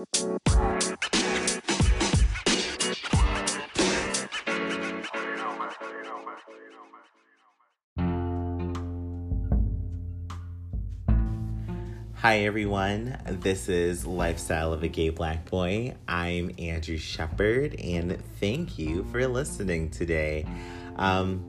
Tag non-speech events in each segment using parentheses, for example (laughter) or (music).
Hi, everyone. This is Lifestyle of a Gay Black Boy. I'm Andrew Shepard, and thank you for listening today. Um,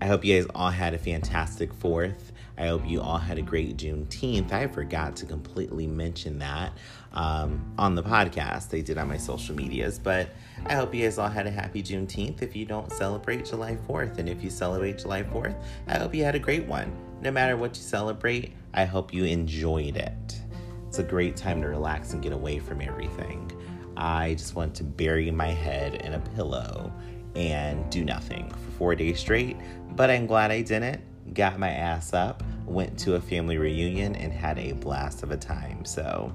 I hope you guys all had a fantastic 4th. I hope you all had a great Juneteenth. I forgot to completely mention that um, on the podcast. They did on my social medias, but I hope you guys all had a happy Juneteenth if you don't celebrate July 4th. And if you celebrate July 4th, I hope you had a great one. No matter what you celebrate, I hope you enjoyed it. It's a great time to relax and get away from everything. I just want to bury my head in a pillow and do nothing for four days straight, but I'm glad I didn't. Got my ass up, went to a family reunion, and had a blast of a time. So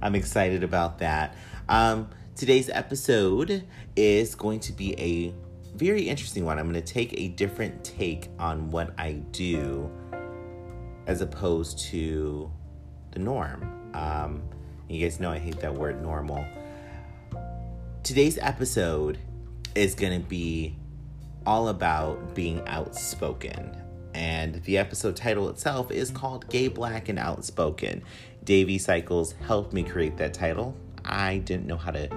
I'm excited about that. Um, today's episode is going to be a very interesting one. I'm going to take a different take on what I do as opposed to the norm. Um, you guys know I hate that word normal. Today's episode is going to be all about being outspoken. And the episode title itself is called Gay, Black, and Outspoken. Davey Cycles helped me create that title. I didn't know how to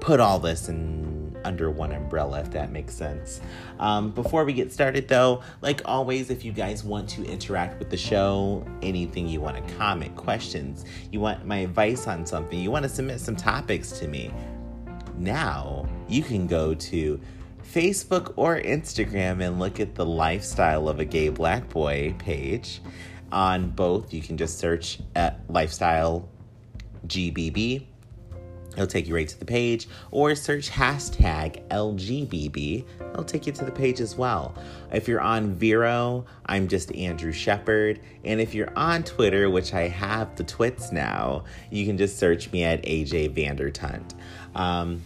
put all this in under one umbrella, if that makes sense. Um, before we get started, though, like always, if you guys want to interact with the show, anything you want to comment, questions, you want my advice on something, you want to submit some topics to me, now you can go to Facebook or Instagram and look at the lifestyle of a gay black boy page. On both, you can just search at lifestyle GBB It'll take you right to the page, or search hashtag LGBB. It'll take you to the page as well. If you're on Vero, I'm just Andrew Shepard. And if you're on Twitter, which I have the twits now, you can just search me at AJ Vandertunt. Um,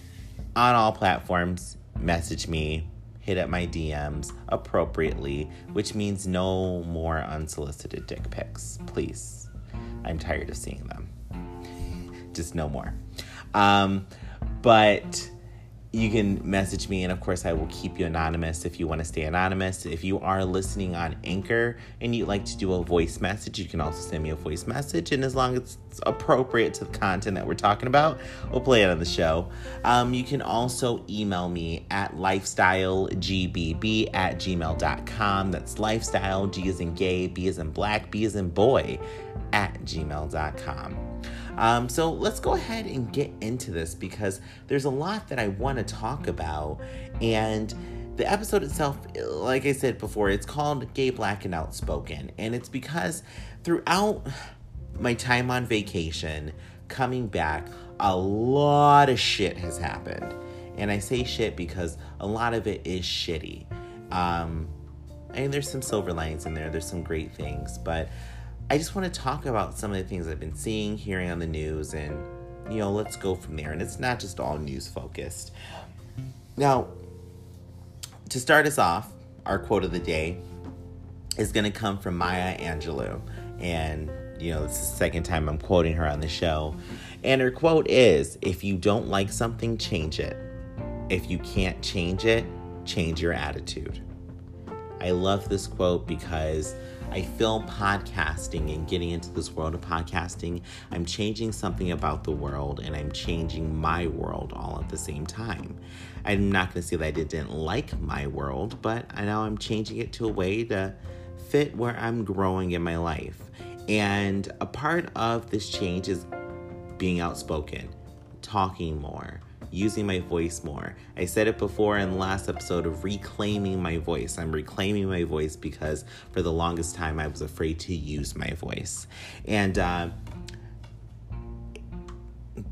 on all platforms, message me, hit up my DMs appropriately, which means no more unsolicited dick pics, please. I'm tired of seeing them. Just no more. Um, but you can message me, and of course, I will keep you anonymous if you want to stay anonymous. If you are listening on Anchor and you'd like to do a voice message, you can also send me a voice message. And as long as it's appropriate to the content that we're talking about, we'll play it on the show. Um, you can also email me at lifestylegbb at gmail.com. That's lifestyle, G is in gay, B is in black, B is in boy at gmail.com. Um, so let's go ahead and get into this because there's a lot that I want to talk about. And the episode itself, like I said before, it's called Gay, Black, and Outspoken. And it's because throughout my time on vacation, coming back, a lot of shit has happened. And I say shit because a lot of it is shitty. Um, I mean, there's some silver linings in there, there's some great things, but I just want to talk about some of the things I've been seeing, hearing on the news, and you know, let's go from there. And it's not just all news focused. Now, to start us off, our quote of the day is going to come from Maya Angelou. And, you know, it's the second time I'm quoting her on the show. And her quote is If you don't like something, change it. If you can't change it, change your attitude. I love this quote because I feel podcasting and getting into this world of podcasting, I'm changing something about the world and I'm changing my world all at the same time. I'm not going to say that I didn't like my world, but I know I'm changing it to a way to fit where I'm growing in my life. And a part of this change is being outspoken, talking more, using my voice more. I said it before in the last episode of reclaiming my voice. I'm reclaiming my voice because for the longest time I was afraid to use my voice. And uh,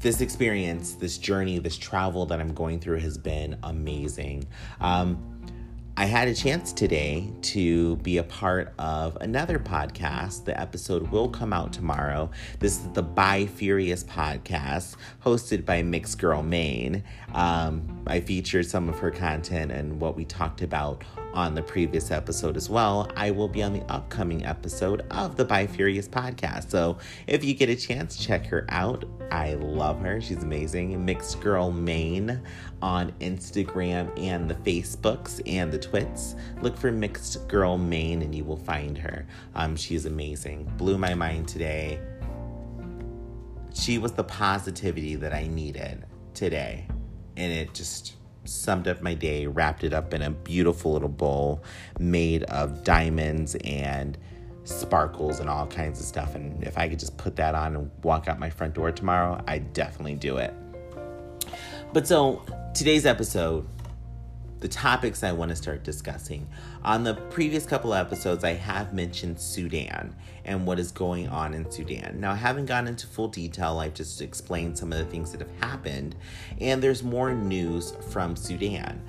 this experience, this journey, this travel that I'm going through has been amazing. Um, I had a chance today to be a part of another podcast. The episode will come out tomorrow. This is the Bi Furious podcast, hosted by Mixed Girl Maine. Um, I featured some of her content and what we talked about on the previous episode as well, I will be on the upcoming episode of the Bi Furious podcast. So if you get a chance, check her out. I love her. She's amazing. Mixed Girl Maine on Instagram and the Facebooks and the Twits. Look for Mixed Girl Maine and you will find her. Um, she's amazing. Blew my mind today. She was the positivity that I needed today. And it just summed up my day, wrapped it up in a beautiful little bowl made of diamonds and sparkles and all kinds of stuff. And if I could just put that on and walk out my front door tomorrow, I'd definitely do it. But so today's episode the topics I want to start discussing. On the previous couple episodes, I have mentioned Sudan and what is going on in Sudan. Now, I haven't gone into full detail, I've just explained some of the things that have happened, and there's more news from Sudan.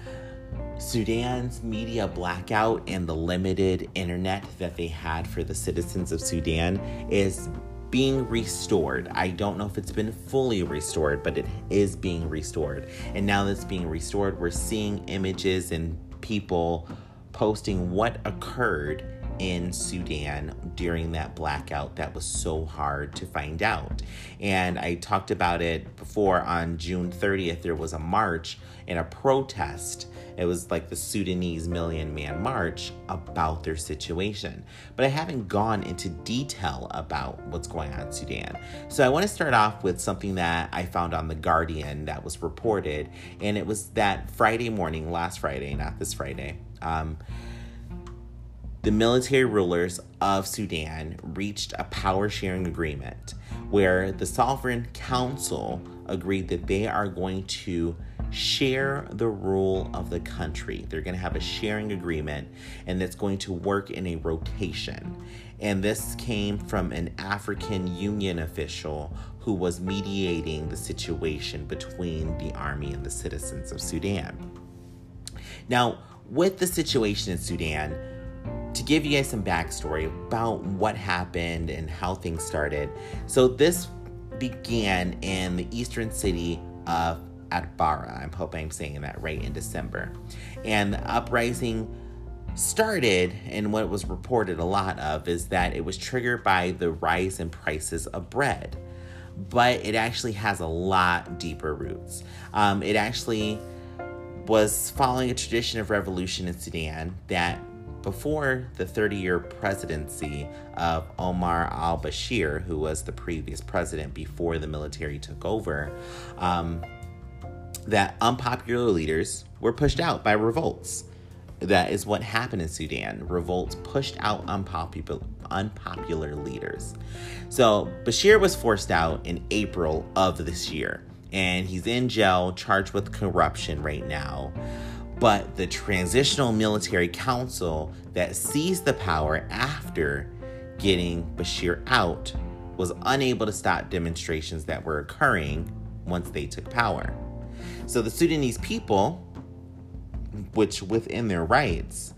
Sudan's media blackout and the limited internet that they had for the citizens of Sudan is being restored. I don't know if it's been fully restored, but it is being restored. And now that's being restored, we're seeing images and people posting what occurred in Sudan during that blackout that was so hard to find out. And I talked about it before on June 30th, there was a march and a protest it was like the Sudanese Million Man March about their situation. But I haven't gone into detail about what's going on in Sudan. So I want to start off with something that I found on The Guardian that was reported. And it was that Friday morning, last Friday, not this Friday. Um, the military rulers of Sudan reached a power sharing agreement where the Sovereign Council agreed that they are going to share the rule of the country. They're going to have a sharing agreement and it's going to work in a rotation. And this came from an African Union official who was mediating the situation between the army and the citizens of Sudan. Now, with the situation in Sudan, to give you guys some backstory about what happened and how things started. So, this began in the eastern city of Atbara. I'm hoping I'm saying that right in December. And the uprising started, and what was reported a lot of is that it was triggered by the rise in prices of bread. But it actually has a lot deeper roots. Um, it actually was following a tradition of revolution in Sudan that before the 30 year presidency of Omar al Bashir, who was the previous president before the military took over, um, that unpopular leaders were pushed out by revolts. That is what happened in Sudan. Revolts pushed out unpopular, unpopular leaders. So Bashir was forced out in April of this year, and he's in jail, charged with corruption right now. But the Transitional Military Council that seized the power after getting Bashir out was unable to stop demonstrations that were occurring once they took power. So the Sudanese people, which within their rights,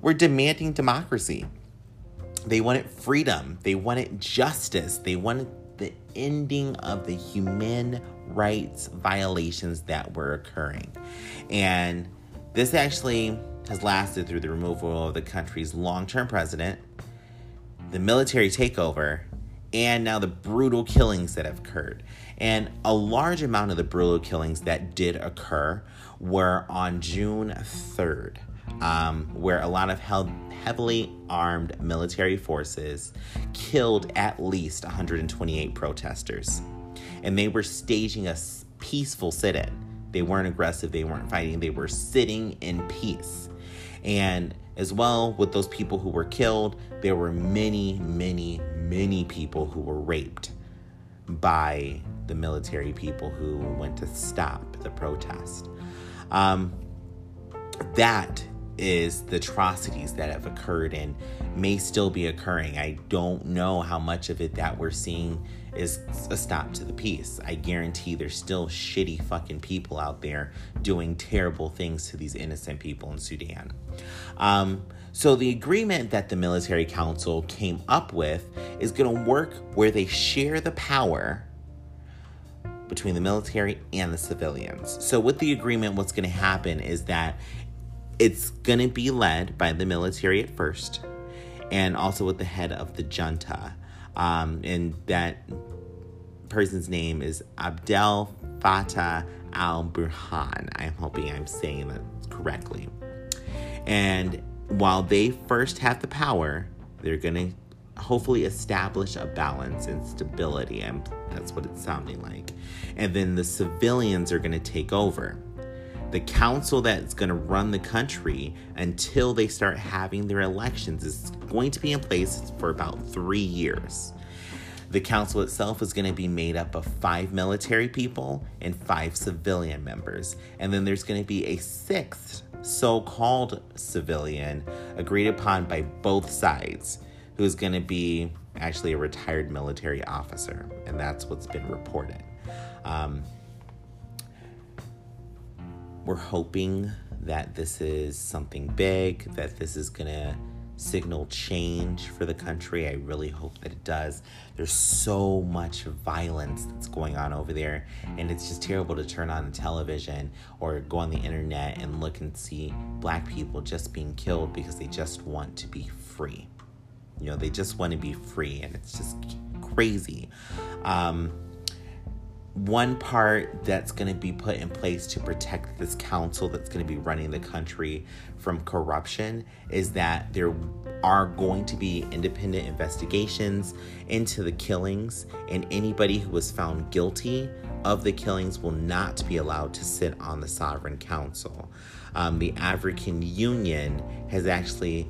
were demanding democracy. They wanted freedom. They wanted justice. They wanted the ending of the human rights violations that were occurring. And this actually has lasted through the removal of the country's long term president, the military takeover, and now the brutal killings that have occurred. And a large amount of the brutal killings that did occur were on June 3rd, um, where a lot of heavily armed military forces killed at least 128 protesters. And they were staging a peaceful sit in. They weren't aggressive, they weren't fighting, they were sitting in peace. And as well, with those people who were killed, there were many, many, many people who were raped by the military people who went to stop the protest. Um, that is the atrocities that have occurred and may still be occurring. I don't know how much of it that we're seeing is a stop to the peace. I guarantee there's still shitty fucking people out there doing terrible things to these innocent people in Sudan. Um, so, the agreement that the military council came up with is going to work where they share the power between the military and the civilians. So, with the agreement, what's going to happen is that it's going to be led by the military at first and also with the head of the junta. Um, and that person's name is Abdel Fattah al Burhan. I'm hoping I'm saying that correctly. And while they first have the power, they're going to hopefully establish a balance and stability. And that's what it's sounding like. And then the civilians are going to take over. The council that's going to run the country until they start having their elections is going to be in place for about three years. The council itself is going to be made up of five military people and five civilian members. And then there's going to be a sixth so called civilian agreed upon by both sides, who's going to be actually a retired military officer. And that's what's been reported. Um, we're hoping that this is something big, that this is going to signal change for the country. I really hope that it does. There's so much violence that's going on over there, and it's just terrible to turn on the television or go on the internet and look and see black people just being killed because they just want to be free. You know, they just want to be free, and it's just crazy. Um, one part that's going to be put in place to protect this council that's going to be running the country from corruption is that there are going to be independent investigations into the killings, and anybody who was found guilty of the killings will not be allowed to sit on the Sovereign Council. Um, the African Union has actually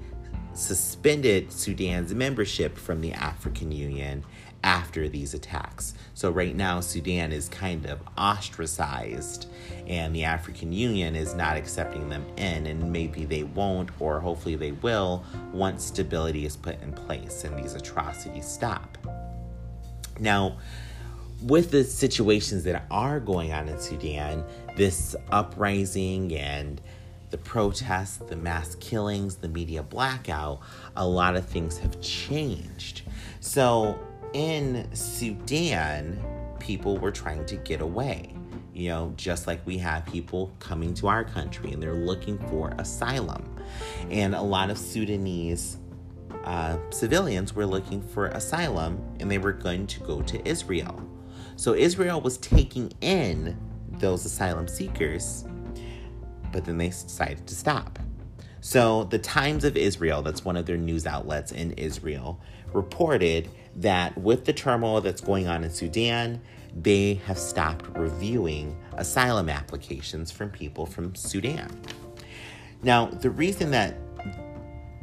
suspended Sudan's membership from the African Union after these attacks. So, right now, Sudan is kind of ostracized, and the African Union is not accepting them in, and maybe they won't, or hopefully they will, once stability is put in place and these atrocities stop. Now, with the situations that are going on in Sudan, this uprising and the protests, the mass killings, the media blackout, a lot of things have changed. So, in Sudan, people were trying to get away. You know, just like we have people coming to our country and they're looking for asylum. And a lot of Sudanese uh, civilians were looking for asylum and they were going to go to Israel. So Israel was taking in those asylum seekers, but then they decided to stop. So the Times of Israel, that's one of their news outlets in Israel, reported that with the turmoil that's going on in Sudan, they have stopped reviewing asylum applications from people from Sudan. Now, the reason that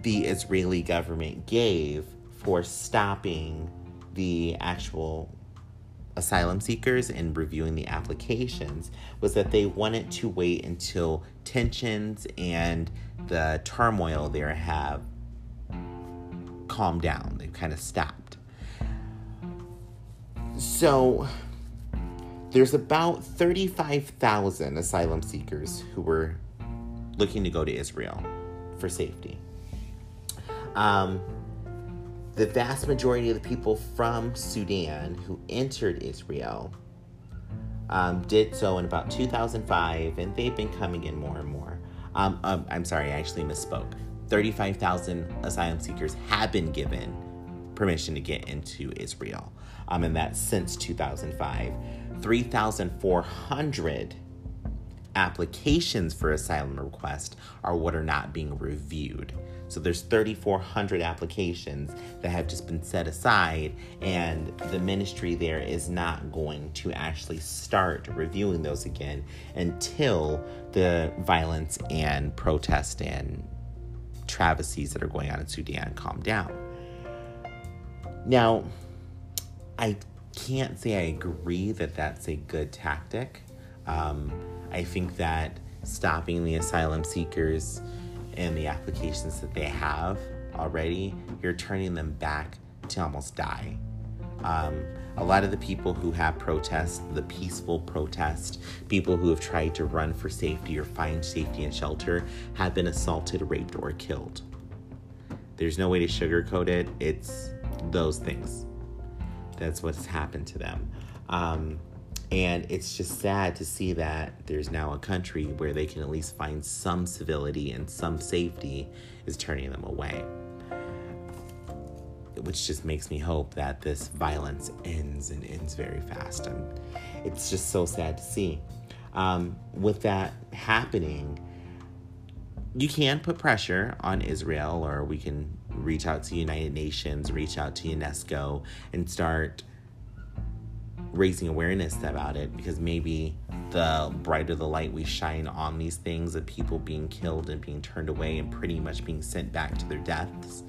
the Israeli government gave for stopping the actual asylum seekers and reviewing the applications was that they wanted to wait until tensions and the turmoil there have calmed down. They've kind of stopped. So there's about 35,000 asylum seekers who were looking to go to Israel for safety. Um, the vast majority of the people from Sudan who entered Israel um, did so in about 2005, and they've been coming in more and more. Um, um, I'm sorry, I actually misspoke. 35,000 asylum seekers have been given permission to get into Israel, um, and that since 2005. 3,400 applications for asylum request are what are not being reviewed. So there's 3,400 applications that have just been set aside, and the ministry there is not going to actually start reviewing those again until the violence and protest and travesties that are going on in Sudan calm down. Now, I can't say I agree that that's a good tactic. Um, I think that stopping the asylum seekers and the applications that they have already, you're turning them back to almost die. Um, a lot of the people who have protests, the peaceful protest, people who have tried to run for safety or find safety and shelter, have been assaulted, raped, or killed. There's no way to sugarcoat it. It's those things. That's what's happened to them. Um, And it's just sad to see that there's now a country where they can at least find some civility and some safety is turning them away. Which just makes me hope that this violence ends and ends very fast. And it's just so sad to see. Um, with that happening, you can put pressure on Israel, or we can reach out to United Nations, reach out to UNESCO, and start raising awareness about it because maybe the brighter the light we shine on these things of people being killed and being turned away and pretty much being sent back to their deaths,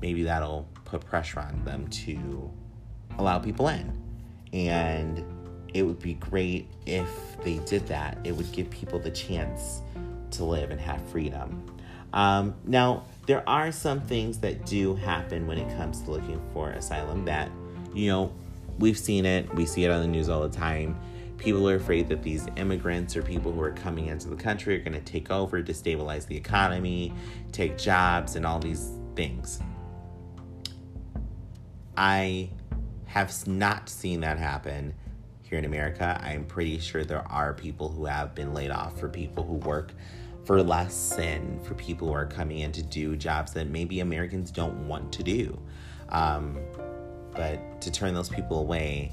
maybe that'll put pressure on them to allow people in. And it would be great if they did that. It would give people the chance to live and have freedom. Um, now, there are some things that do happen when it comes to looking for asylum that, you know, we've seen it, we see it on the news all the time. People are afraid that these immigrants or people who are coming into the country are going to take over, destabilize the economy, take jobs, and all these things. I have not seen that happen here in America. I'm pretty sure there are people who have been laid off for people who work for less and for people who are coming in to do jobs that maybe Americans don't want to do. Um, but to turn those people away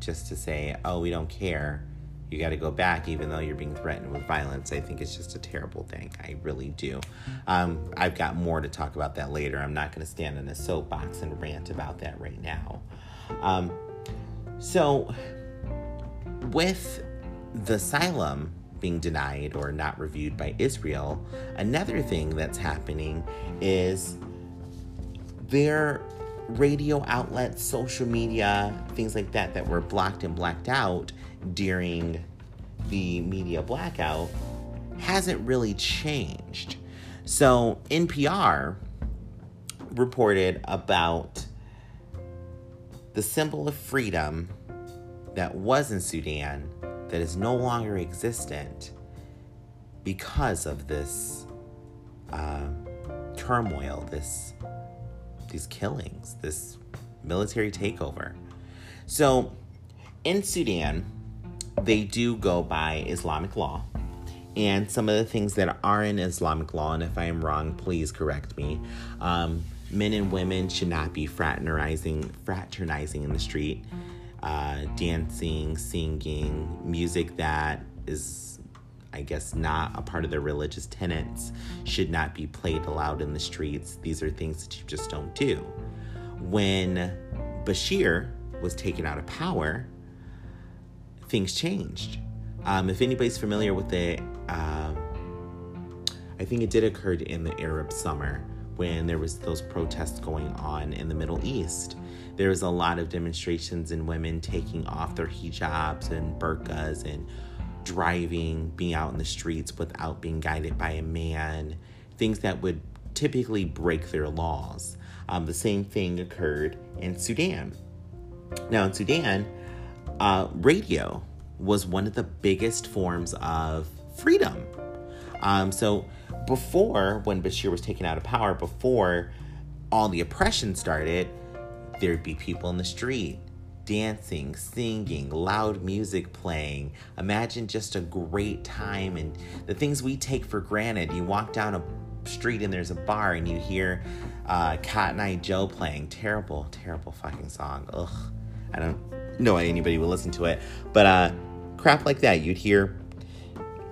just to say, oh, we don't care, you got to go back even though you're being threatened with violence, I think it's just a terrible thing. I really do. Um, I've got more to talk about that later. I'm not going to stand in a soapbox and rant about that right now. Um, so, with the asylum being denied or not reviewed by Israel, another thing that's happening is their radio outlets, social media, things like that that were blocked and blacked out during the media blackout hasn't really changed. So, NPR reported about the symbol of freedom that was in Sudan that is no longer existent because of this uh, turmoil, this these killings, this military takeover. So in Sudan, they do go by Islamic law. And some of the things that are in Islamic law, and if I am wrong, please correct me. Um, men and women should not be fraternizing, fraternizing in the street, uh, dancing, singing, music that is I guess, not a part of their religious tenets should not be played aloud in the streets. These are things that you just don't do. When Bashir was taken out of power, things changed. Um, if anybody's familiar with it, uh, I think it did occur in the Arab summer when there was those protests going on in the Middle East. There was a lot of demonstrations and women taking off their hijabs and burqas and driving, being out in the streets without being guided by a man, things that would typically break their laws. Um, the same thing occurred in Sudan. Now, in Sudan, uh, radio was one of the biggest forms of freedom. Um, so, before, when Bashir was taken out of power, before all the oppression started, there'd be people in the street dancing, singing, loud music playing. Imagine just a great time and the things we take for granted. You walk down a street and there's a bar and you hear uh, Cotton Eye Joe playing. Terrible, terrible fucking song. Ugh. I don't know why anybody would listen to it. But uh, crap like that, you'd hear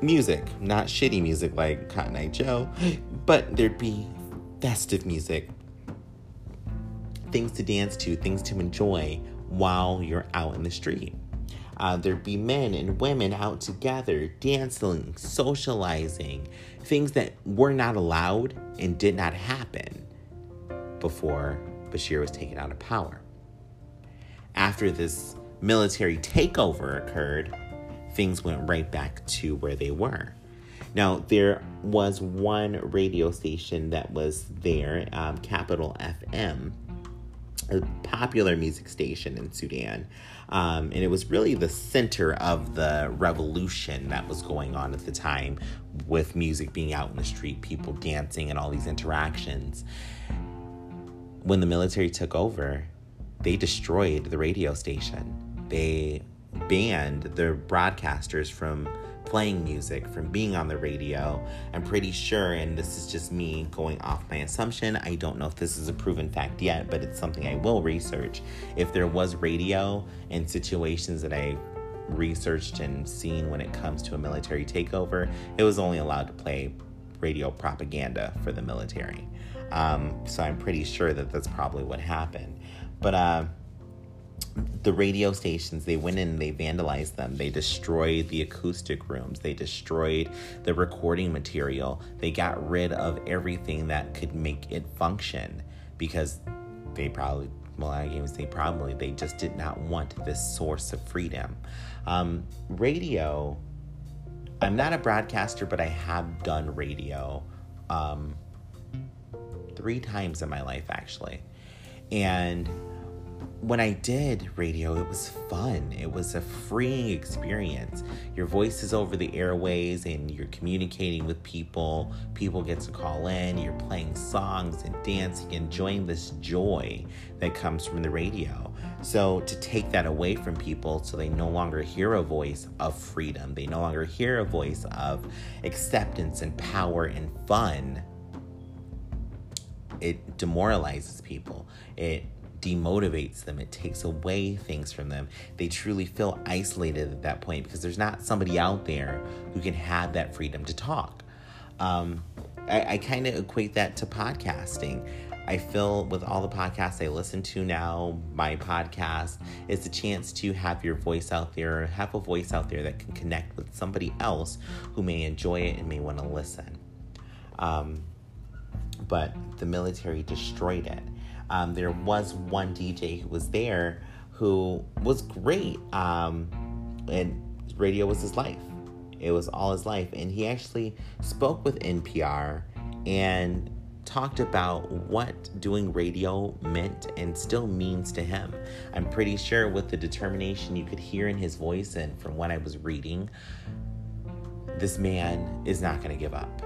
music, not shitty music like Cotton Eye Joe, but there'd be festive music. Things to dance to, things to enjoy while you're out in the street. Uh, there'd be men and women out together, dancing, socializing, things that were not allowed and did not happen before Bashir was taken out of power. After this military takeover occurred, things went right back to where they were. Now, there was one radio station that was there, um, Capital FM, a popular music station in Sudan. Um, and it was really the center of the revolution that was going on at the time with music being out in the street, people dancing, and all these interactions. When the military took over, they destroyed the radio station. They banned the broadcasters from playing music, from being on the radio. I'm pretty sure, and this is just me going off my assumption. I don't know if this is a proven fact yet, but it's something I will research. If there was radio in situations that I researched and seen when it comes to a military takeover, it was only allowed to play radio propaganda for the military. Um, so I'm pretty sure that that's probably what happened. But uh, the radio stations, they went in they vandalized them. They destroyed the acoustic rooms. They destroyed the recording material. They got rid of everything that could make it function because they probably, well, I can say probably, they just did not want this source of freedom. Um, radio, I'm not a broadcaster, but I have done radio um, three times in my life, actually. And when I did radio, it was fun. It was a freeing experience. Your voice is over the airways and you're communicating with people. People get to call in. You're playing songs and dancing, enjoying this joy that comes from the radio. So, to take that away from people so they no longer hear a voice of freedom, they no longer hear a voice of acceptance and power and fun, it demoralizes people. It demotivates them. It takes away things from them. They truly feel isolated at that point because there's not somebody out there who can have that freedom to talk. Um, I, I kind of equate that to podcasting. I feel with all the podcasts I listen to now, my podcast is a chance to have your voice out there, have a voice out there that can connect with somebody else who may enjoy it and may want to listen. Um, but the military destroyed it. Um, there was one DJ who was there who was great, um, and radio was his life. It was all his life, and he actually spoke with NPR and talked about what doing radio meant and still means to him. I'm pretty sure with the determination you could hear in his voice and from what I was reading, this man is not going to give up.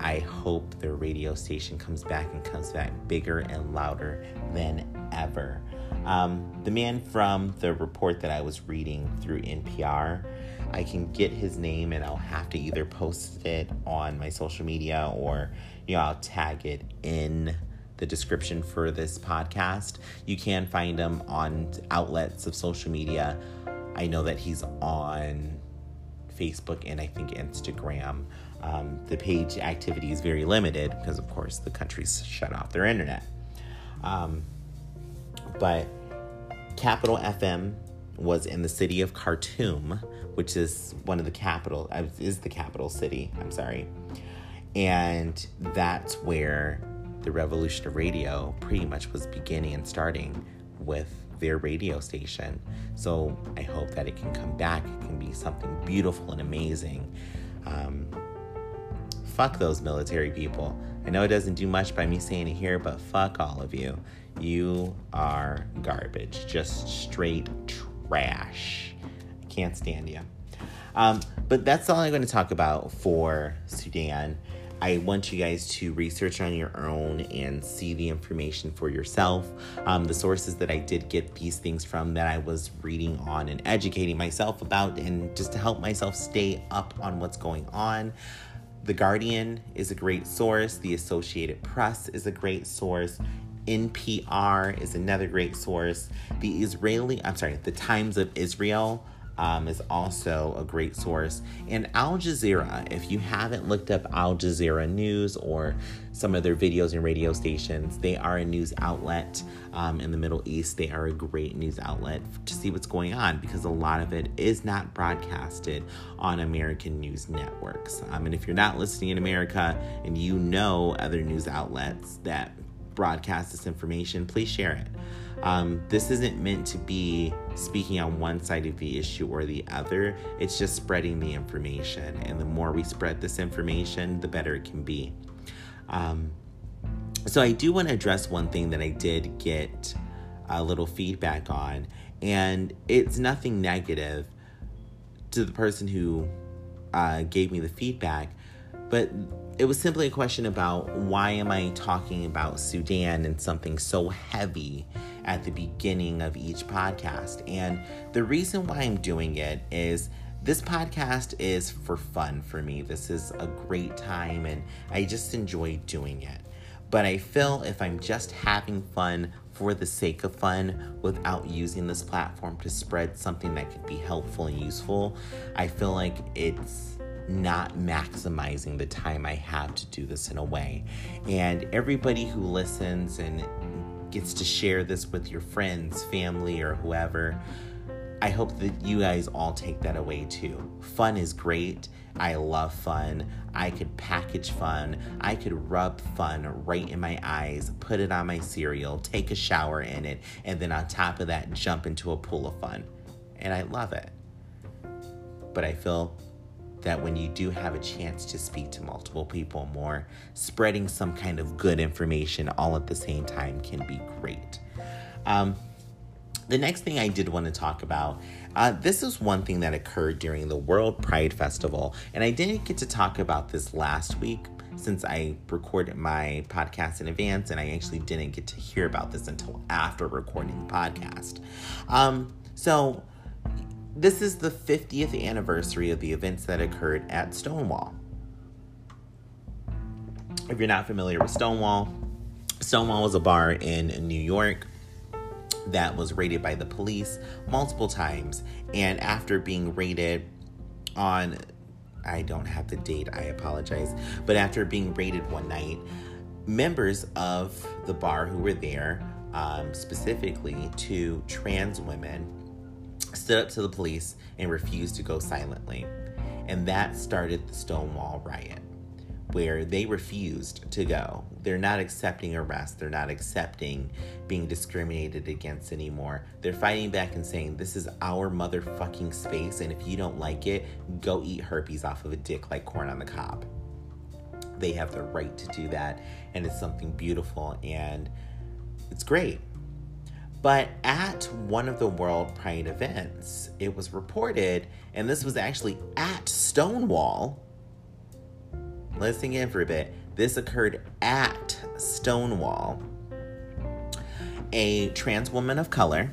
I hope the radio station comes back and comes back bigger and louder than ever. Um, the man from the report that I was reading through NPR, I can get his name and I'll have to either post it on my social media or you know I'll tag it in the description for this podcast. You can find him on outlets of social media. I know that he's on Facebook and I think Instagram. Um, the page activity is very limited because, of course, the country's shut off their internet. Um, but Capital FM was in the city of Khartoum, which is one of the capital uh, is the capital city. I'm sorry, and that's where the revolution of radio pretty much was beginning and starting with their radio station. So I hope that it can come back. It can be something beautiful and amazing. Um, fuck those military people. I know it doesn't do much by me saying it here, but fuck all of you. You are garbage, just straight trash. I can't stand you. Um, but that's all I'm going to talk about for Sudan. I want you guys to research on your own and see the information for yourself. Um, the sources that I did get these things from that I was reading on and educating myself about, and just to help myself stay up on what's going on. The Guardian is a great source, the Associated Press is a great source. NPR is another great source. The Israeli, I'm sorry, the Times of Israel um, is also a great source. And Al Jazeera, if you haven't looked up Al Jazeera News or some of their videos and radio stations, they are a news outlet um, in the Middle East. They are a great news outlet to see what's going on because a lot of it is not broadcasted on American news networks. Um, and if you're not listening in America and you know other news outlets that broadcast this information, please share it. Um, this isn't meant to be speaking on one side of the issue or the other. It's just spreading the information. And the more we spread this information, the better it can be. Um, so, I do want to address one thing that I did get a little feedback on, and it's nothing negative to the person who uh, gave me the feedback, but it was simply a question about why am I talking about Sudan and something so heavy at the beginning of each podcast. And the reason why I'm doing it is this podcast is for fun for me. This is a great time and I just enjoy doing it. But I feel if I'm just having fun for the sake of fun without using this platform to spread something that could be helpful and useful, I feel like it's not maximizing the time I have to do this in a way. And everybody who listens and gets to share this with your friends, family, or whoever, I hope that you guys all take that away too. Fun is great. I love fun. I could package fun. I could rub fun right in my eyes, put it on my cereal, take a shower in it, and then on top of that, jump into a pool of fun. And I love it. But I feel that when you do have a chance to speak to multiple people more, spreading some kind of good information all at the same time can be great. Um, the next thing I did want to talk about uh, this is one thing that occurred during the World Pride Festival, and I didn't get to talk about this last week since I recorded my podcast in advance, and I actually didn't get to hear about this until after recording the podcast. Um, so, this is the 50th anniversary of the events that occurred at Stonewall. If you're not familiar with Stonewall, Stonewall was a bar in New York that was raided by the police multiple times. And after being raided on, I don't have the date, I apologize, but after being raided one night, members of the bar who were there, um, specifically two trans women, stood up to the police and refused to go silently. And that started the Stonewall riot where they refused to go. They're not accepting arrest. They're not accepting being discriminated against anymore. They're fighting back and saying, This is our motherfucking space, and if you don't like it, go eat herpes off of a dick like corn on the cob. They have the right to do that, and it's something beautiful and it's great. But at one of the World Pride events, it was reported, and this was actually at Stonewall Listen in for a bit. This occurred at Stonewall. A trans woman of color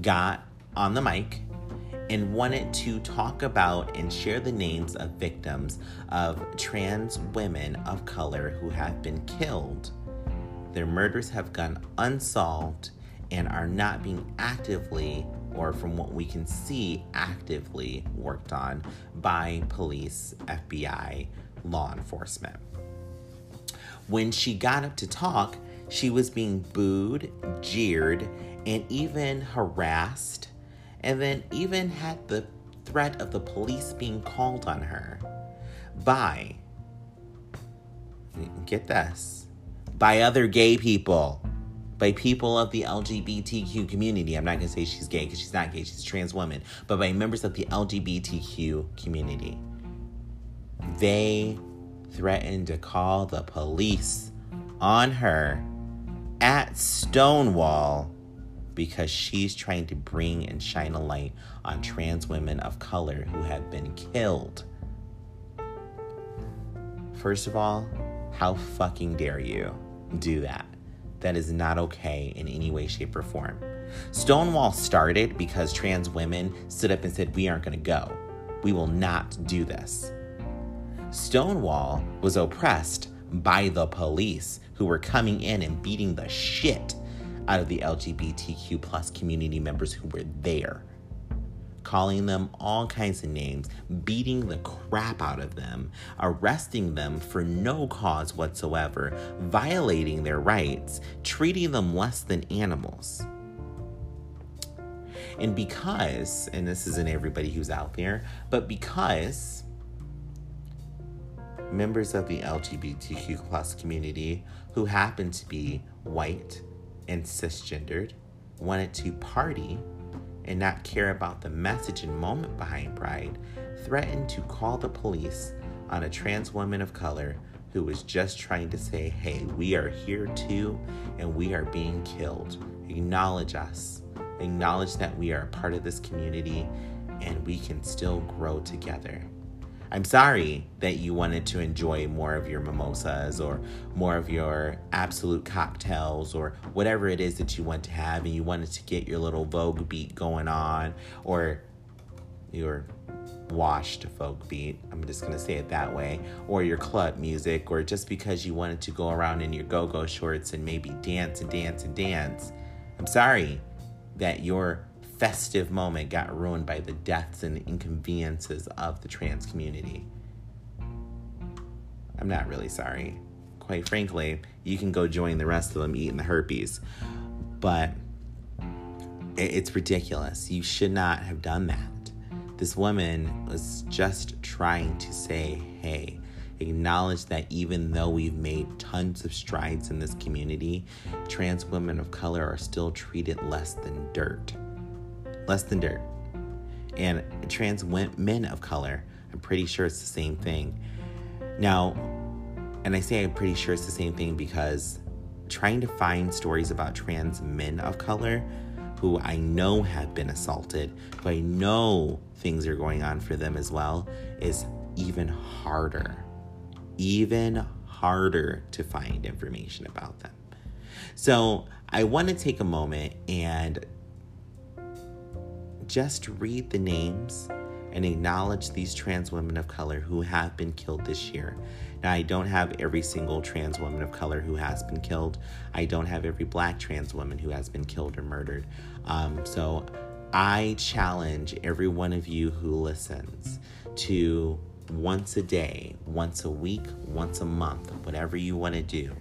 got on the mic and wanted to talk about and share the names of victims of trans women of color who have been killed. Their murders have gone unsolved and are not being actively, or from what we can see, actively worked on by police, FBI, law enforcement. When she got up to talk, she was being booed, jeered, and even harassed, and then even had the threat of the police being called on her by, get this, by other gay people, by people of the LGBTQ community. I'm not going to say she's gay because she's not gay, she's a trans woman, but by members of the LGBTQ community. They threatened to call the police on her at Stonewall because she's trying to bring and shine a light on trans women of color who have been killed. First of all, how fucking dare you do that? That is not okay in any way, shape, or form. Stonewall started because trans women stood up and said, We aren't going to go. We will not do this. Stonewall was oppressed by the police who were coming in and beating the shit out of the LGBTQ plus community members who were there. Calling them all kinds of names, beating the crap out of them, arresting them for no cause whatsoever, violating their rights, treating them less than animals. And because, and this isn't everybody who's out there, but because members of the LGBTQ plus community who happen to be white and cisgendered wanted to party and not care about the message and moment behind Pride, threatened to call the police on a trans woman of color who was just trying to say, hey, we are here too and we are being killed. Acknowledge us. Acknowledge that we are a part of this community and we can still grow together. I'm sorry that you wanted to enjoy more of your mimosas or more of your absolute cocktails or whatever it is that you want to have and you wanted to get your little Vogue beat going on or your washed folk beat. I'm just going to say it that way. Or your club music or just because you wanted to go around in your go go shorts and maybe dance and dance and dance. I'm sorry that your festive moment got ruined by the deaths and inconveniences of the trans community. I'm not really sorry. Quite frankly, you can go join the rest of them eating the herpes. But it's ridiculous. You should not have done that. This woman was just trying to say, hey, acknowledge that even though we've made tons of strides in this community, trans women of color are still treated less than dirt less than dirt. And trans men of color, I'm pretty sure it's the same thing. Now, and I say I'm pretty sure it's the same thing because trying to find stories about trans men of color who I know have been assaulted, who I know things are going on for them as well, is even harder. Even harder to find information about them. So I want to take a moment and just read the names and acknowledge these trans women of color who have been killed this year. Now, I don't have every single trans woman of color who has been killed. I don't have every black trans woman who has been killed or murdered. Um, so I challenge every one of you who listens to once a day, once a week, once a month, whatever you want to do,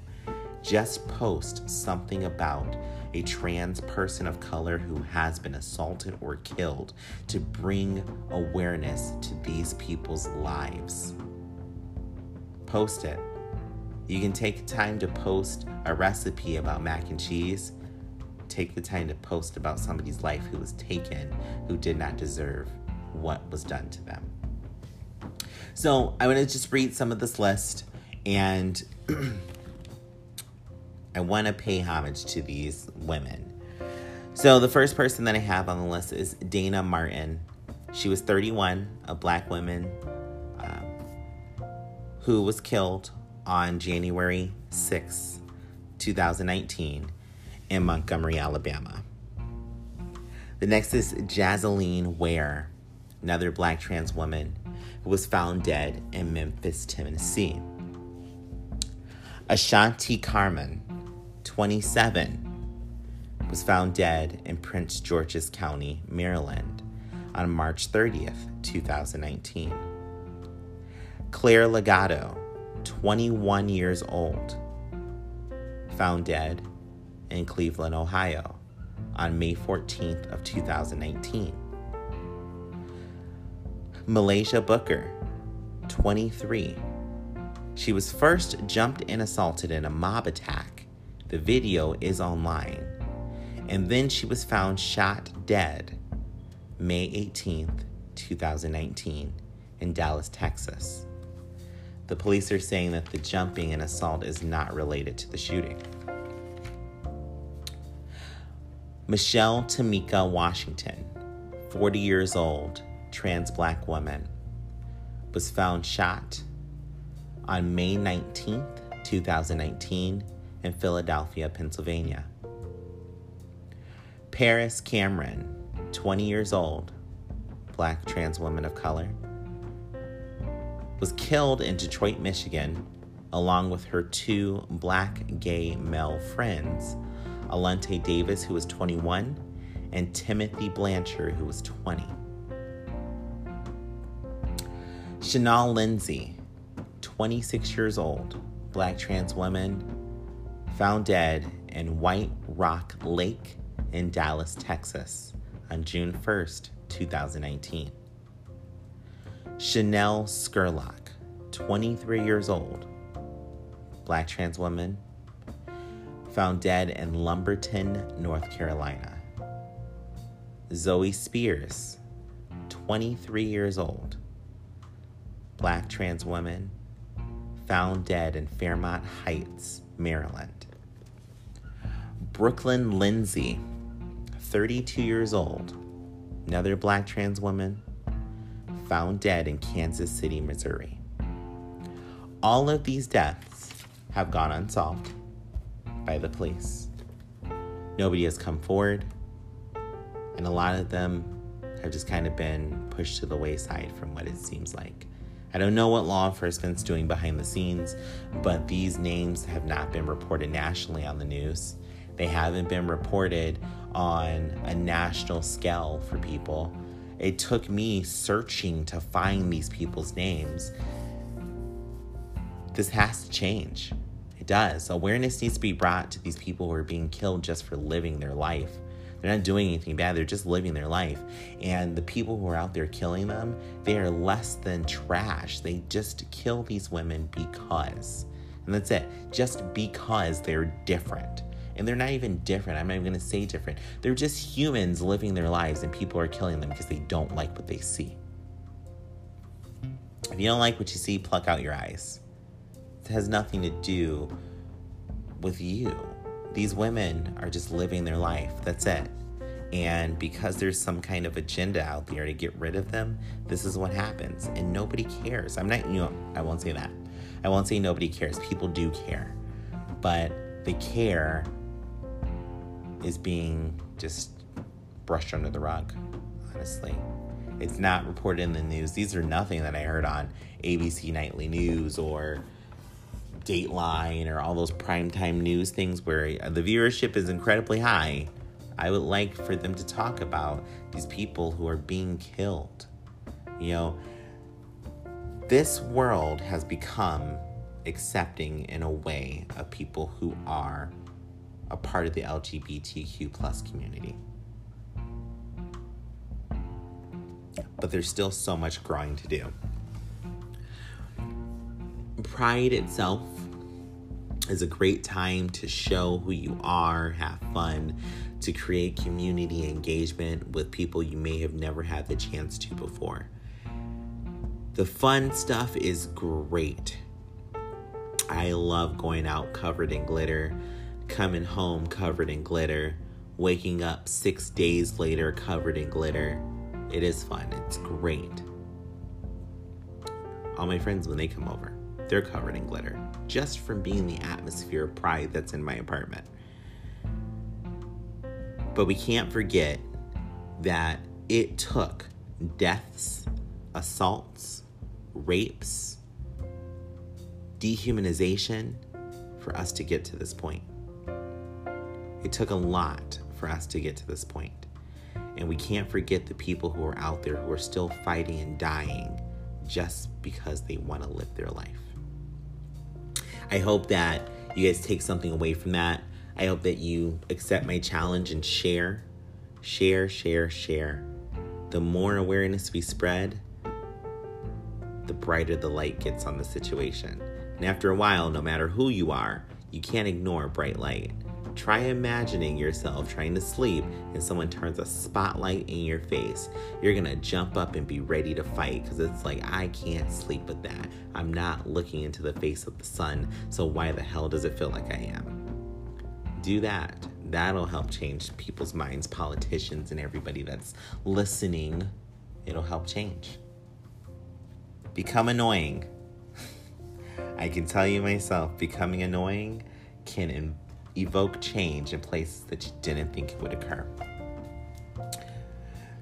just post something about a trans person of color who has been assaulted or killed to bring awareness to these people's lives. Post it. You can take time to post a recipe about mac and cheese. Take the time to post about somebody's life who was taken, who did not deserve what was done to them. So I want to just read some of this list and (clears throat) I want to pay homage to these women. So the first person that I have on the list is Dana Martin. She was 31, a black woman um, who was killed on January 6, 2019, in Montgomery, Alabama. The next is Jazzaline Ware, another black trans woman who was found dead in Memphis, Tennessee. Ashanti Carmon, 27, was found dead in Prince George's County, Maryland, on March 30th, 2019. Claire Legato, 21 years old, found dead in Cleveland, Ohio, on May 14th of 2019. Muhlaysia Booker, 23. She was first jumped and assaulted in a mob attack the video is online. And then she was found shot dead May 18th, 2019, in Dallas, Texas. The police are saying that the jumping and assault is not related to the shooting. Michelle Tamika Washington, 40 years old, trans black woman, was found shot on May 19th, 2019 in Philadelphia, Pennsylvania. Paris Cameron, 20 years old, black trans woman of color, was killed in Detroit, Michigan, along with her two black gay male friends, Alunte Davis, who was 21, and Timothy Blanchard, who was 20. Chynal Lindsey, 26 years old, black trans woman, found dead in White Rock Lake in Dallas, Texas on June 1st, 2019. Chanel Scurlock, 23 years old, black trans woman, found dead in Lumberton, North Carolina. Zoe Spears, 23 years old, black trans woman, found dead in Fairmount Heights, Maryland. Brooklyn Lindsey, 32 years old, another black trans woman, found dead in Kansas City, Missouri. All of these deaths have gone unsolved by the police. Nobody has come forward, and a lot of them have just kind of been pushed to the wayside from what it seems like. I don't know what law enforcement's doing behind the scenes, but these names have not been reported nationally on the news. They haven't been reported on a national scale for people. It took me searching to find these people's names. This has to change. It does. Awareness needs to be brought to these people who are being killed just for living their life. They're not doing anything bad, they're just living their life. And the people who are out there killing them, they are less than trash. They just kill these women because. And that's it. Just because they're different. And they're not even different. I'm not even going to say different. They're just humans living their lives, and people are killing them because they don't like what they see. If you don't like what you see, pluck out your eyes. It has nothing to do with you. These women are just living their life. That's it. And because there's some kind of agenda out there to get rid of them, this is what happens. And nobody cares. I'm not, you know, I won't say that. I won't say nobody cares. People do care. But they care is being just brushed under the rug, honestly. It's not reported in the news. These are nothing that I heard on ABC Nightly News or Dateline or all those primetime news things where the viewership is incredibly high. I would like for them to talk about these people who are being killed. You know, this world has become accepting in a way of people who are a part of the LGBTQ plus community. But there's still so much growing to do. Pride itself is a great time to show who you are, have fun, to create community engagement with people you may have never had the chance to before. The fun stuff is great. I love going out covered in glitter coming home covered in glitter, waking up six days later covered in glitter. It is fun, it's great. All my friends, when they come over, they're covered in glitter just from being the atmosphere of pride that's in my apartment. But we can't forget that it took deaths, assaults, rapes, dehumanization for us to get to this point. It took a lot for us to get to this point. And we can't forget the people who are out there who are still fighting and dying just because they want to live their life. I hope that you guys take something away from that. I hope that you accept my challenge and share, share, share, share. The more awareness we spread, the brighter the light gets on the situation. And after a while, no matter who you are, you can't ignore bright light. Try imagining yourself trying to sleep and someone turns a spotlight in your face. You're gonna jump up and be ready to fight because it's like, I can't sleep with that. I'm not looking into the face of the sun, so why the hell does it feel like I am? Do that. That'll help change people's minds, politicians, and everybody that's listening. It'll help change. Become annoying. (laughs) I can tell you myself, becoming annoying can evoke change in places that you didn't think it would occur.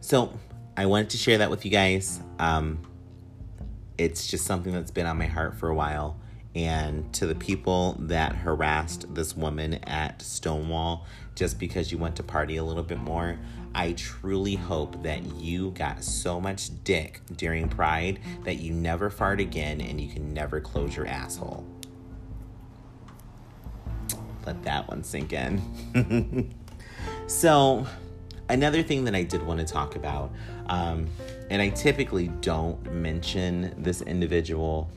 So, I wanted to share that with you guys. Um, it's just something that's been on my heart for a while. And to the people that harassed this woman at Stonewall just because you went to party a little bit more, I truly hope that you got so much dick during Pride that you never fart again and you can never close your asshole let that one sink in. (laughs) so, another thing that I did want to talk about, um, and I typically don't mention this individual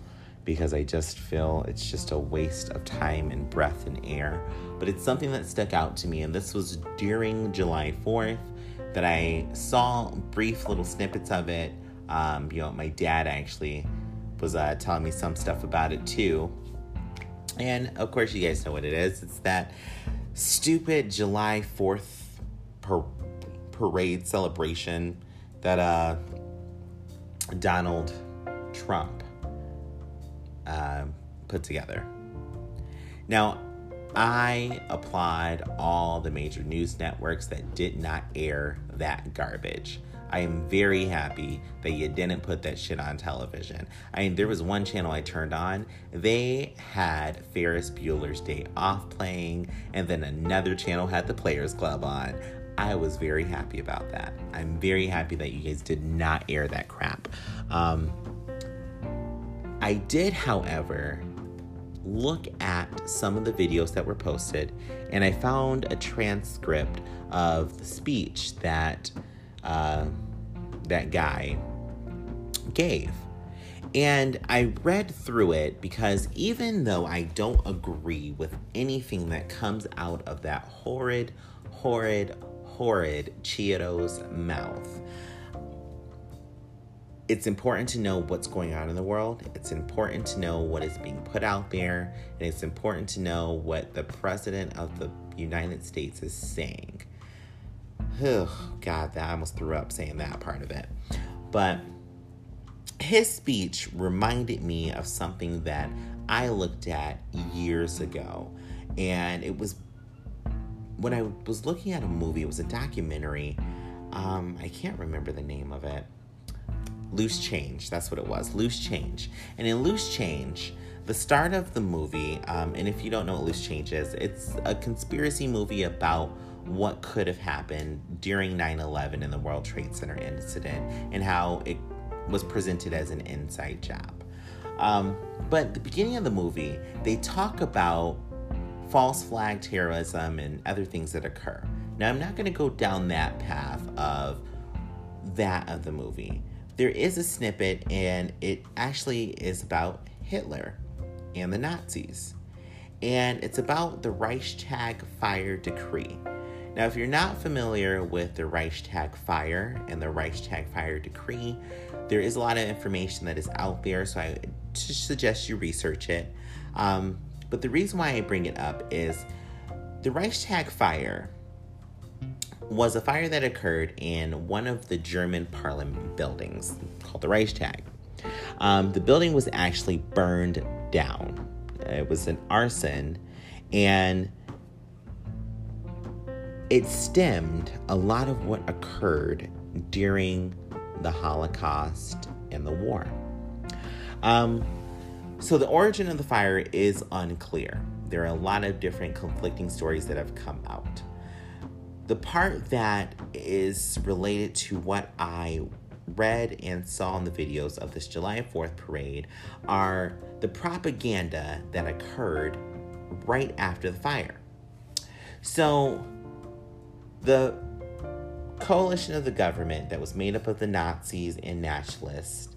because I just feel it's just a waste of time and breath and air. But it's something that stuck out to me, and this was during July 4th that I saw brief little snippets of it. Um, you know, my dad actually was uh, telling me some stuff about it too. And of course, you guys know what it is. It's that stupid July 4th par- parade celebration that uh, Donald Trump uh, put together. Now, I applaud all the major news networks that did not air that garbage. I am very happy that you didn't put that shit on television. I mean, there was one channel I turned on, they had Ferris Bueller's Day Off playing, and then another channel had the Players Club on. I was very happy about that. I'm very happy that you guys did not air that crap. Um, I did, however, look at some of the videos that were posted, and I found a transcript of the speech that uh, that guy gave. And I read through it because even though I don't agree with anything that comes out of that horrid, horrid, horrid Cheeto's mouth, it's important to know what's going on in the world. It's important to know what is being put out there. And it's important to know what the President of the United States is saying. Oh, God, that I almost threw up saying that part of it. But his speech reminded me of something that I looked at years ago. And it was when I was looking at a movie, it was a documentary. Um, I can't remember the name of it. Loose Change, that's what it was. Loose Change. And in Loose Change, the start of the movie, um, and if you don't know what Loose Change is, it's a conspiracy movie about what could have happened during 9 11 in the World Trade Center incident and how it was presented as an inside job. Um, but the beginning of the movie, they talk about false flag terrorism and other things that occur. Now, I'm not going to go down that path of that of the movie. There is a snippet, and it actually is about Hitler and the Nazis. And it's about the Reichstag fire decree. Now, if you're not familiar with the Reichstag fire and the Reichstag fire decree, there is a lot of information that is out there, so I suggest you research it. Um, but the reason why I bring it up is the Reichstag fire was a fire that occurred in one of the German parliament buildings called the Reichstag. Um, the building was actually burned down. It was an arson, and it stemmed a lot of what occurred during the Holocaust and the war. Um, so the origin of the fire is unclear. There are a lot of different conflicting stories that have come out. The part that is related to what I read and saw in the videos of this July 4th parade are the propaganda that occurred right after the fire. So the coalition of the government that was made up of the Nazis and nationalists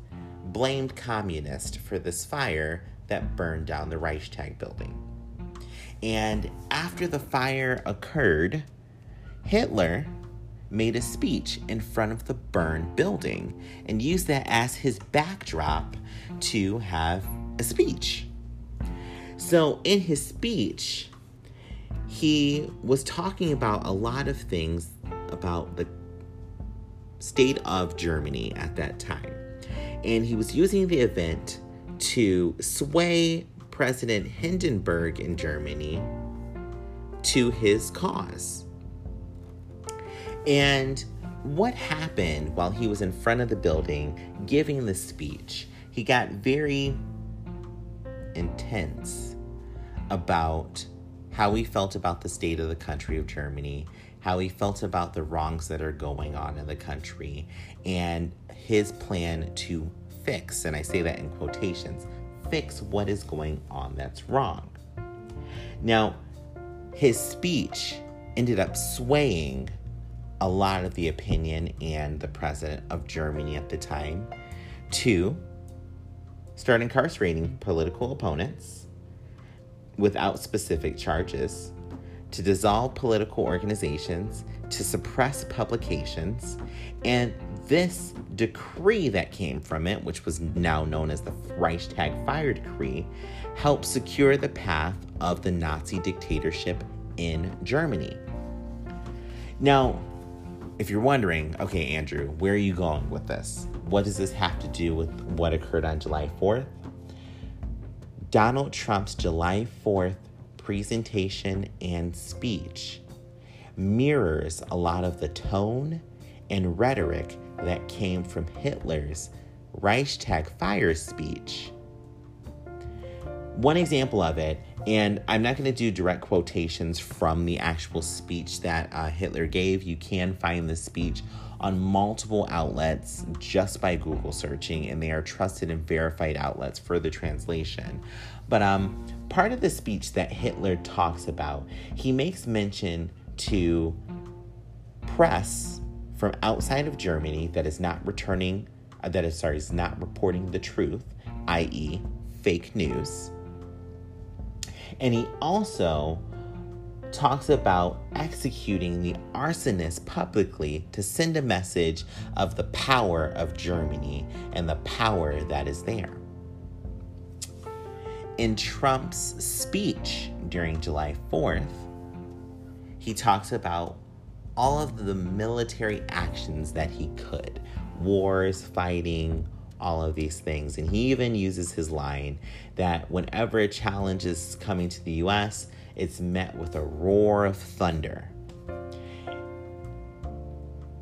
blamed communists for this fire that burned down the Reichstag building. And after the fire occurred, Hitler made a speech in front of the burned building and used that as his backdrop to have a speech. So, in his speech, he was talking about a lot of things about the state of Germany at that time. And he was using the event to sway President Hindenburg in Germany to his cause. And what happened while he was in front of the building giving the speech? He got very intense about how he felt about the state of the country of Germany, how he felt about the wrongs that are going on in the country, and his plan to fix, and I say that in quotations, fix what is going on that's wrong. Now, his speech ended up swaying a lot of the opinion and the president of Germany at the time to start incarcerating political opponents without specific charges, to dissolve political organizations, to suppress publications, and this decree that came from it, which was now known as the Reichstag Fire Decree, helped secure the path of the Nazi dictatorship in Germany. Now, if you're wondering, okay, Andrew, where are you going with this? What does this have to do with what occurred on July 4th? Donald Trump's July 4th presentation and speech mirrors a lot of the tone and rhetoric that came from Hitler's Reichstag fire speech. One example of it, and I'm not going to do direct quotations from the actual speech that uh, Hitler gave. You can find the speech on multiple outlets just by Google searching, and they are trusted and verified outlets for the translation. But um, part of the speech that Hitler talks about, he makes mention to press from outside of Germany that is not returning, uh, that is sorry, is not reporting the truth, i.e., fake news. And he also talks about executing the arsonists publicly to send a message of the power of Germany and the power that is there. In Trump's speech during July 4th, he talks about all of the military actions that he could wars, fighting, all of these things. And he even uses his line that whenever a challenge is coming to the US, it's met with a roar of thunder.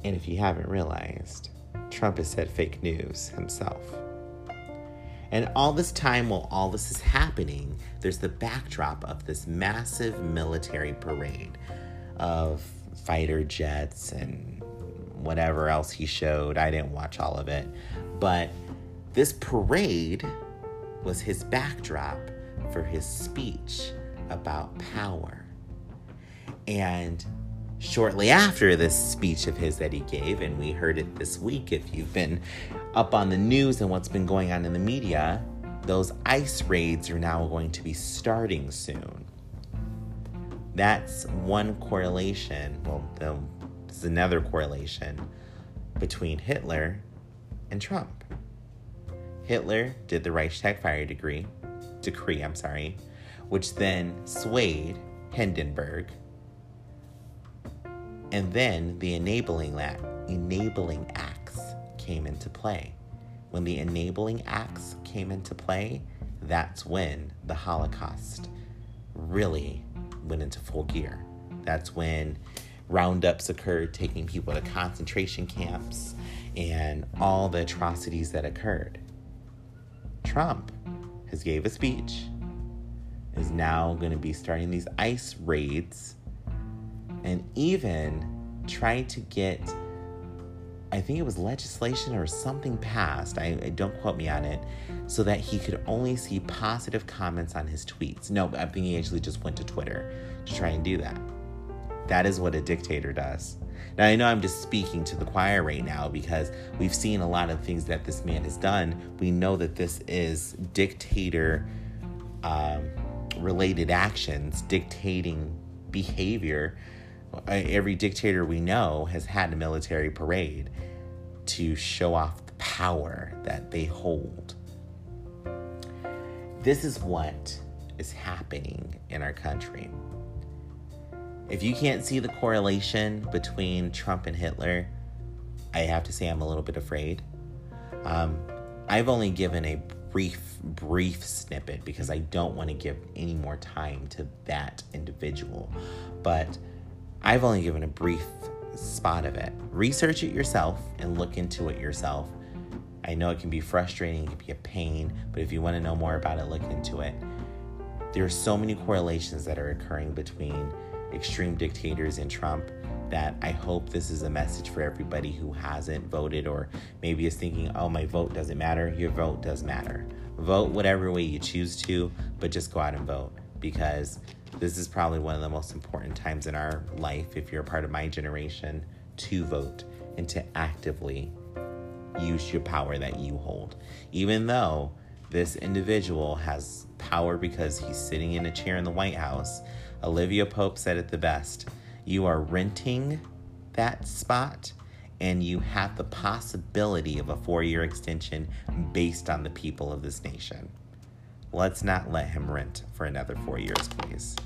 And if you haven't realized, Trump has said fake news himself. And all this time, while all this is happening, there's the backdrop of this massive military parade of fighter jets and whatever else he showed. I didn't watch all of it. But this parade was his backdrop for his speech about power. And shortly after this speech of his that he gave, and we heard it this week if you've been up on the news and what's been going on in the media, those ICE raids are now going to be starting soon. That's one correlation. Well, there's another correlation between Hitler and Trump. Hitler did the Reichstag fire degree, decree, I'm sorry, which then swayed Hindenburg. And then the enabling act, enabling acts came into play. When the enabling acts came into play, that's when the Holocaust really went into full gear. That's when roundups occurred, taking people to concentration camps and all the atrocities that occurred. Trump has gave a speech, is now going to be starting these ICE raids, and even trying to get, I think it was legislation or something passed. I, I don't quote me on it, so that he could only see positive comments on his tweets. No, I think he actually just went to Twitter to try and do that. That is what a dictator does. Now, I know I'm just speaking to the choir right now because we've seen a lot of things that this man has done. We know that this is dictator um, related actions, dictating behavior. Every dictator we know has had a military parade to show off the power that they hold. This is what is happening in our country. If you can't see the correlation between Trump and Hitler, I have to say I'm a little bit afraid. Um, I've only given a brief, brief snippet because I don't want to give any more time to that individual. But I've only given a brief spot of it. Research it yourself and look into it yourself. I know it can be frustrating, it can be a pain, but if you want to know more about it, look into it. There are so many correlations that are occurring between extreme dictators and Trump that I hope this is a message for everybody who hasn't voted or maybe is thinking, oh, my vote doesn't matter. Your vote does matter. Vote whatever way you choose to, but just go out and vote because this is probably one of the most important times in our life, if you're a part of my generation, to vote and to actively use your power that you hold. Even though this individual has power because he's sitting in a chair in the White House Olivia Pope said it the best you are renting that spot and you have the possibility of a four year extension based on the people of this nation. Let's not let him rent for another four years, please.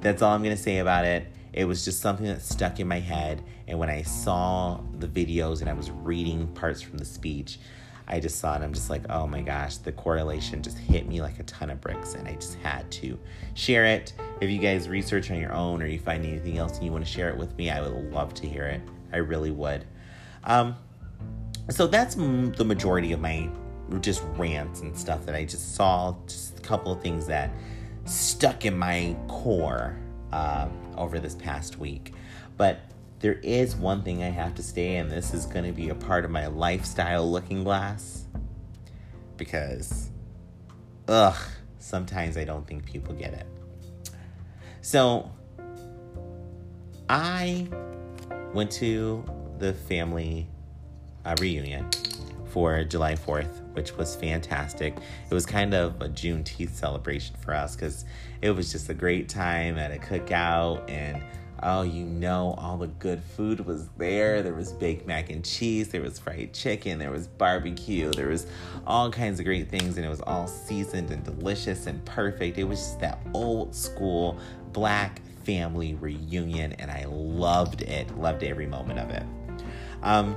That's all I'm going to say about it. It was just something that stuck in my head. And when I saw the videos and I was reading parts from the speech, I just saw it. I'm just like, oh my gosh, the correlation just hit me like a ton of bricks, and I just had to share it. If you guys research on your own or you find anything else and you want to share it with me, I would love to hear it. I really would. Um, so that's m- the majority of my just rants and stuff that I just saw. Just a couple of things that stuck in my core uh, over this past week. But there is one thing I have to stay, and this is going to be a part of my lifestyle looking glass. Because, ugh, sometimes I don't think people get it. So, I went to the family uh, reunion for July 4th, which was fantastic. It was kind of a Juneteenth celebration for us because it was just a great time at a cookout and oh, you know, all the good food was there. There was baked mac and cheese, there was fried chicken, there was barbecue, there was all kinds of great things, and it was all seasoned and delicious and perfect. It was just that old school black family reunion, and I loved it. Loved every moment of it. Um,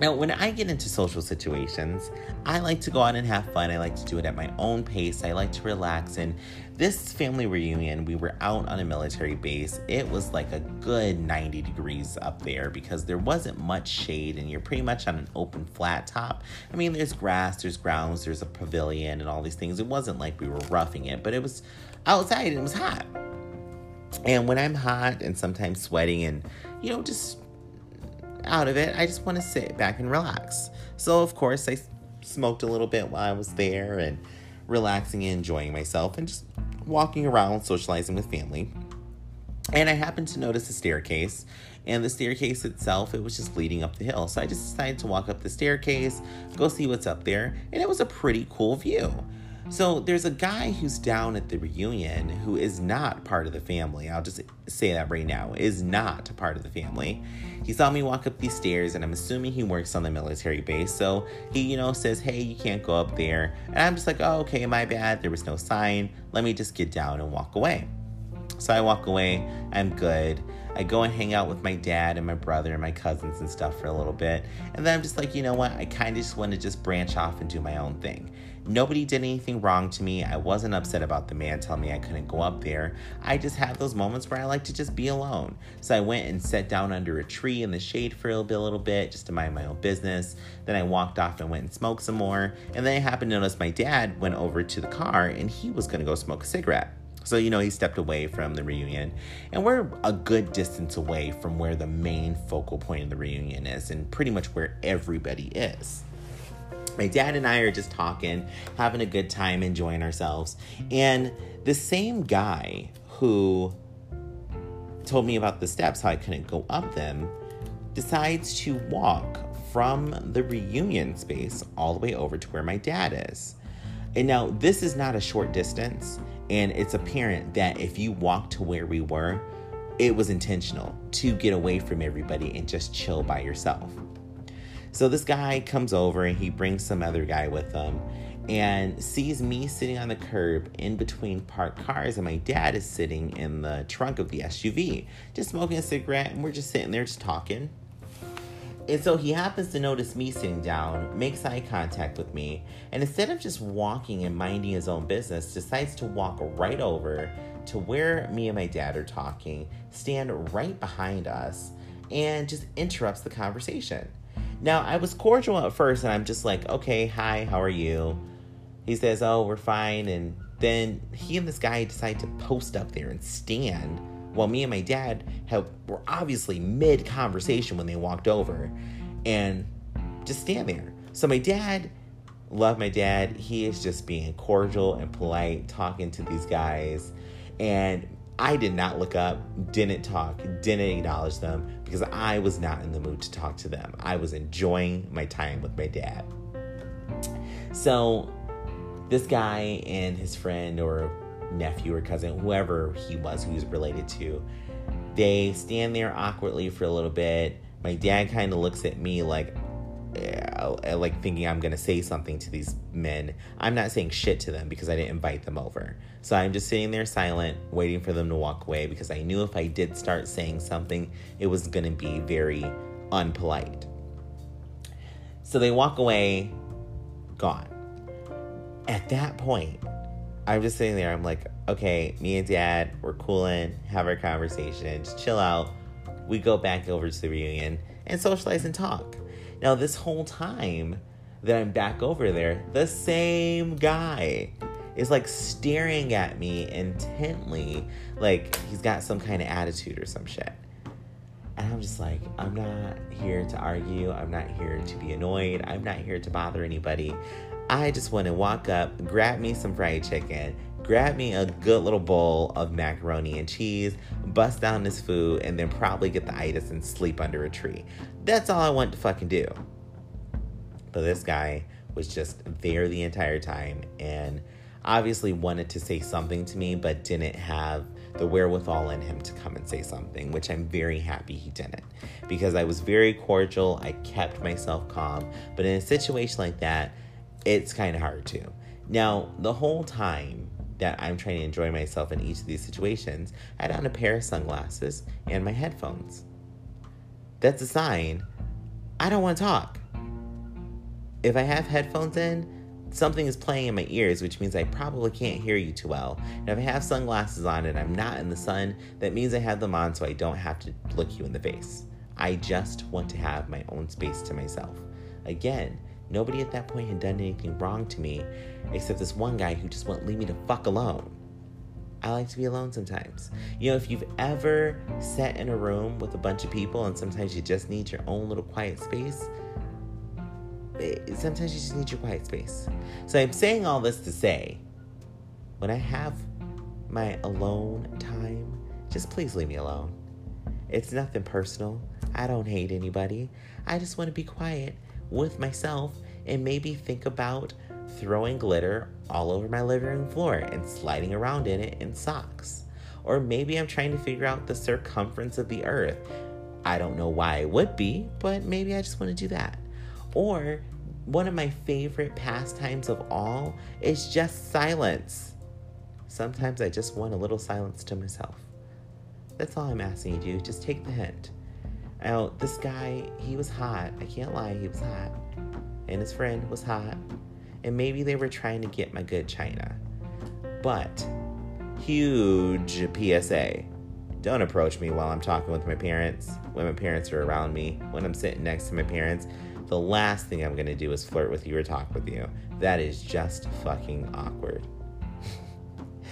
now, when I get into social situations, I like to go out and have fun. I like to do it at my own pace. I like to relax. And this family reunion, we were out on a military base. It was like a good 90 degrees up there because there wasn't much shade and you're pretty much on an open flat top. I mean, there's grass, there's grounds, there's a pavilion, and all these things. It wasn't like we were roughing it, but it was outside and it was hot. And when I'm hot and sometimes sweating and, you know, just out of it. I just want to sit back and relax. So, of course, I smoked a little bit while I was there and relaxing and enjoying myself and just walking around, socializing with family. And I happened to notice a staircase, and the staircase itself, it was just leading up the hill. So I just decided to walk up the staircase, go see what's up there, and it was a pretty cool view. So there's a guy who's down at the reunion who is not part of the family. I'll just say that right now, is not a part of the family. He saw me walk up these stairs, and I'm assuming he works on the military base. So he, you know, says, Hey, you can't go up there. And I'm just like, Oh, okay, my bad. There was no sign. Let me just get down and walk away. So I walk away. I'm good. I go and hang out with my dad and my brother and my cousins and stuff for a little bit. And then I'm just like, you know what? I kind of just want to just branch off and do my own thing. Nobody did anything wrong to me. I wasn't upset about the man telling me I couldn't go up there. I just have those moments where I like to just be alone. So I went and sat down under a tree in the shade for a little bit, just to mind my own business. Then I walked off and went and smoked some more. And then I happened to notice my dad went over to the car and he was going to go smoke a cigarette. So, you know, he stepped away from the reunion. And we're a good distance away from where the main focal point of the reunion is and pretty much where everybody is. My dad and I are just talking, having a good time, enjoying ourselves. And the same guy who told me about the steps, how I couldn't go up them, decides to walk from the reunion space all the way over to where my dad is. And now, this is not a short distance. And it's apparent that if you walk to where we were, it was intentional to get away from everybody and just chill by yourself. So this guy comes over and he brings some other guy with him and sees me sitting on the curb in between parked cars, and my dad is sitting in the trunk of the SUV, just smoking a cigarette, and we're just sitting there just talking. And so he happens to notice me sitting down, makes eye contact with me, and instead of just walking and minding his own business, decides to walk right over to where me and my dad are talking, stand right behind us, and just interrupts the conversation. Now, I was cordial at first, and I'm just like, okay, hi, how are you? He says, oh, we're fine. And then he and this guy decide to post up there and stand while me and my dad have, were obviously mid conversation when they walked over and just stand there. So my dad, love my dad. He is just being cordial and polite, talking to these guys. And I did not look up, didn't talk, didn't acknowledge them because I was not in the mood to talk to them. I was enjoying my time with my dad. So this guy and his friend or nephew or cousin, whoever he was, who he was related to, they stand there awkwardly for a little bit. My dad kind of looks at me like, uh, like thinking I'm gonna say something to these men. I'm not saying shit to them because I didn't invite them over. So I'm just sitting there silent, waiting for them to walk away because I knew if I did start saying something, it was gonna be very unpolite. So they walk away, gone. At that point, I'm just sitting there. I'm like, okay, me and dad, we're cooling, have our conversation, just chill out. We go back over to the reunion and socialize and talk. Now, this whole time that I'm back over there, the same guy is like staring at me intently, like he's got some kind of attitude or some shit. And I'm just like, I'm not here to argue. I'm not here to be annoyed. I'm not here to bother anybody. I just want to walk up, grab me some fried chicken, grab me a good little bowl of macaroni and cheese, bust down this food, and then probably get the itis and sleep under a tree. That's all I want to fucking do. But this guy was just there the entire time and obviously wanted to say something to me, but didn't have the wherewithal in him to come and say something, which I'm very happy he didn't. Because I was very cordial, I kept myself calm. But in a situation like that, it's kind of hard to. Now, the whole time that I'm trying to enjoy myself in each of these situations, I had on a pair of sunglasses and my headphones. That's a sign I don't want to talk. If I have headphones in, something is playing in my ears, which means I probably can't hear you too well. And if I have sunglasses on and I'm not in the sun, that means I have them on so I don't have to look you in the face. I just want to have my own space to myself. Again, nobody at that point had done anything wrong to me except this one guy who just won't leave me to fuck alone. I like to be alone sometimes. You know, if you've ever sat in a room with a bunch of people and sometimes you just need your own little quiet space, eh, sometimes you just need your quiet space. So I'm saying all this to say, when I have my alone time, just please leave me alone. It's nothing personal. I don't hate anybody. I just want to be quiet with myself and maybe think about throwing glitter all over my living room floor and sliding around in it in socks. Or maybe I'm trying to figure out the circumference of the earth. I don't know why it would be, but maybe I just want to do that. Or one of my favorite pastimes of all is just silence. Sometimes I just want a little silence to myself. That's all I'm asking you to do. Just take the hint. Now, this guy, he was hot. I can't lie, he was hot. And his friend was hot. And maybe they were trying to get my good china. But, huge PSA. Don't approach me while I'm talking with my parents, when my parents are around me, when I'm sitting next to my parents the last thing I'm gonna do is flirt with you or talk with you. That is just fucking awkward.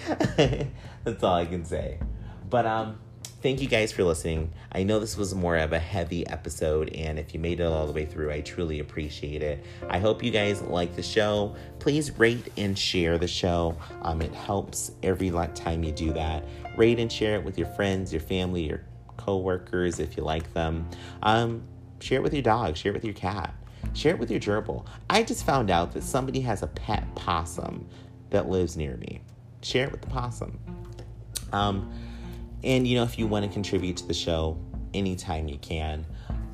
(laughs) That's all I can say. But um thank you guys for listening. I know this was more of a heavy episode, and if you made it all the way through, I truly appreciate it. I hope you guys like the show. Please rate and share the show. Um, it helps every time you do that. Rate and share it with your friends, your family, your coworkers if you like them. Um, Share it with your dog, share it with your cat, share it with your gerbil. I just found out that somebody has a pet possum that lives near me. Share it with the possum. Um, and you know, if you want to contribute to the show anytime you can,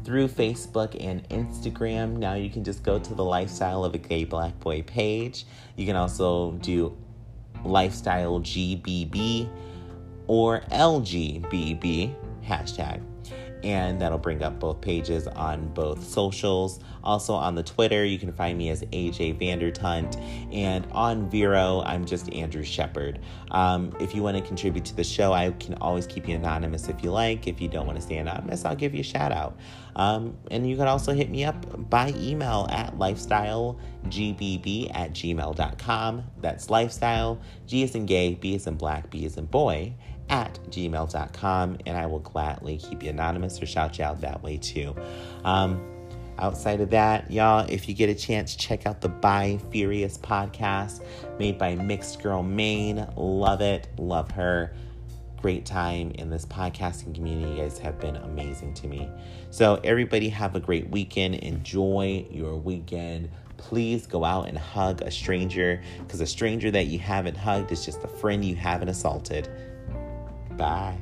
through Facebook and Instagram. Now you can just go to the Lifestyle of a Gay Black Boy page. You can also do Lifestyle GBB or LGBB hashtag and that'll bring up both pages on both socials. Also on the Twitter, you can find me as AJ Vandertunt, and on Vero, I'm just Andrew Shepard. Um, if you want to contribute to the show, I can always keep you anonymous if you like. If you don't want to stay anonymous, I'll give you a shout out. Um, and you can also hit me up by email at lifestylegbb at gmail.com. That's lifestyle, G is in gay, B is in black, B is in boy at gmail.com, and I will gladly keep you anonymous or shout you out that way too. Um, outside of that, y'all, if you get a chance, check out the Bi Furious podcast made by Mixed Girl Maine. Love it, love her. Great time in this podcasting community. You guys have been amazing to me. So, everybody, have a great weekend. Enjoy your weekend please go out and hug a stranger because a stranger that you haven't hugged is just a friend you haven't assaulted. Bye.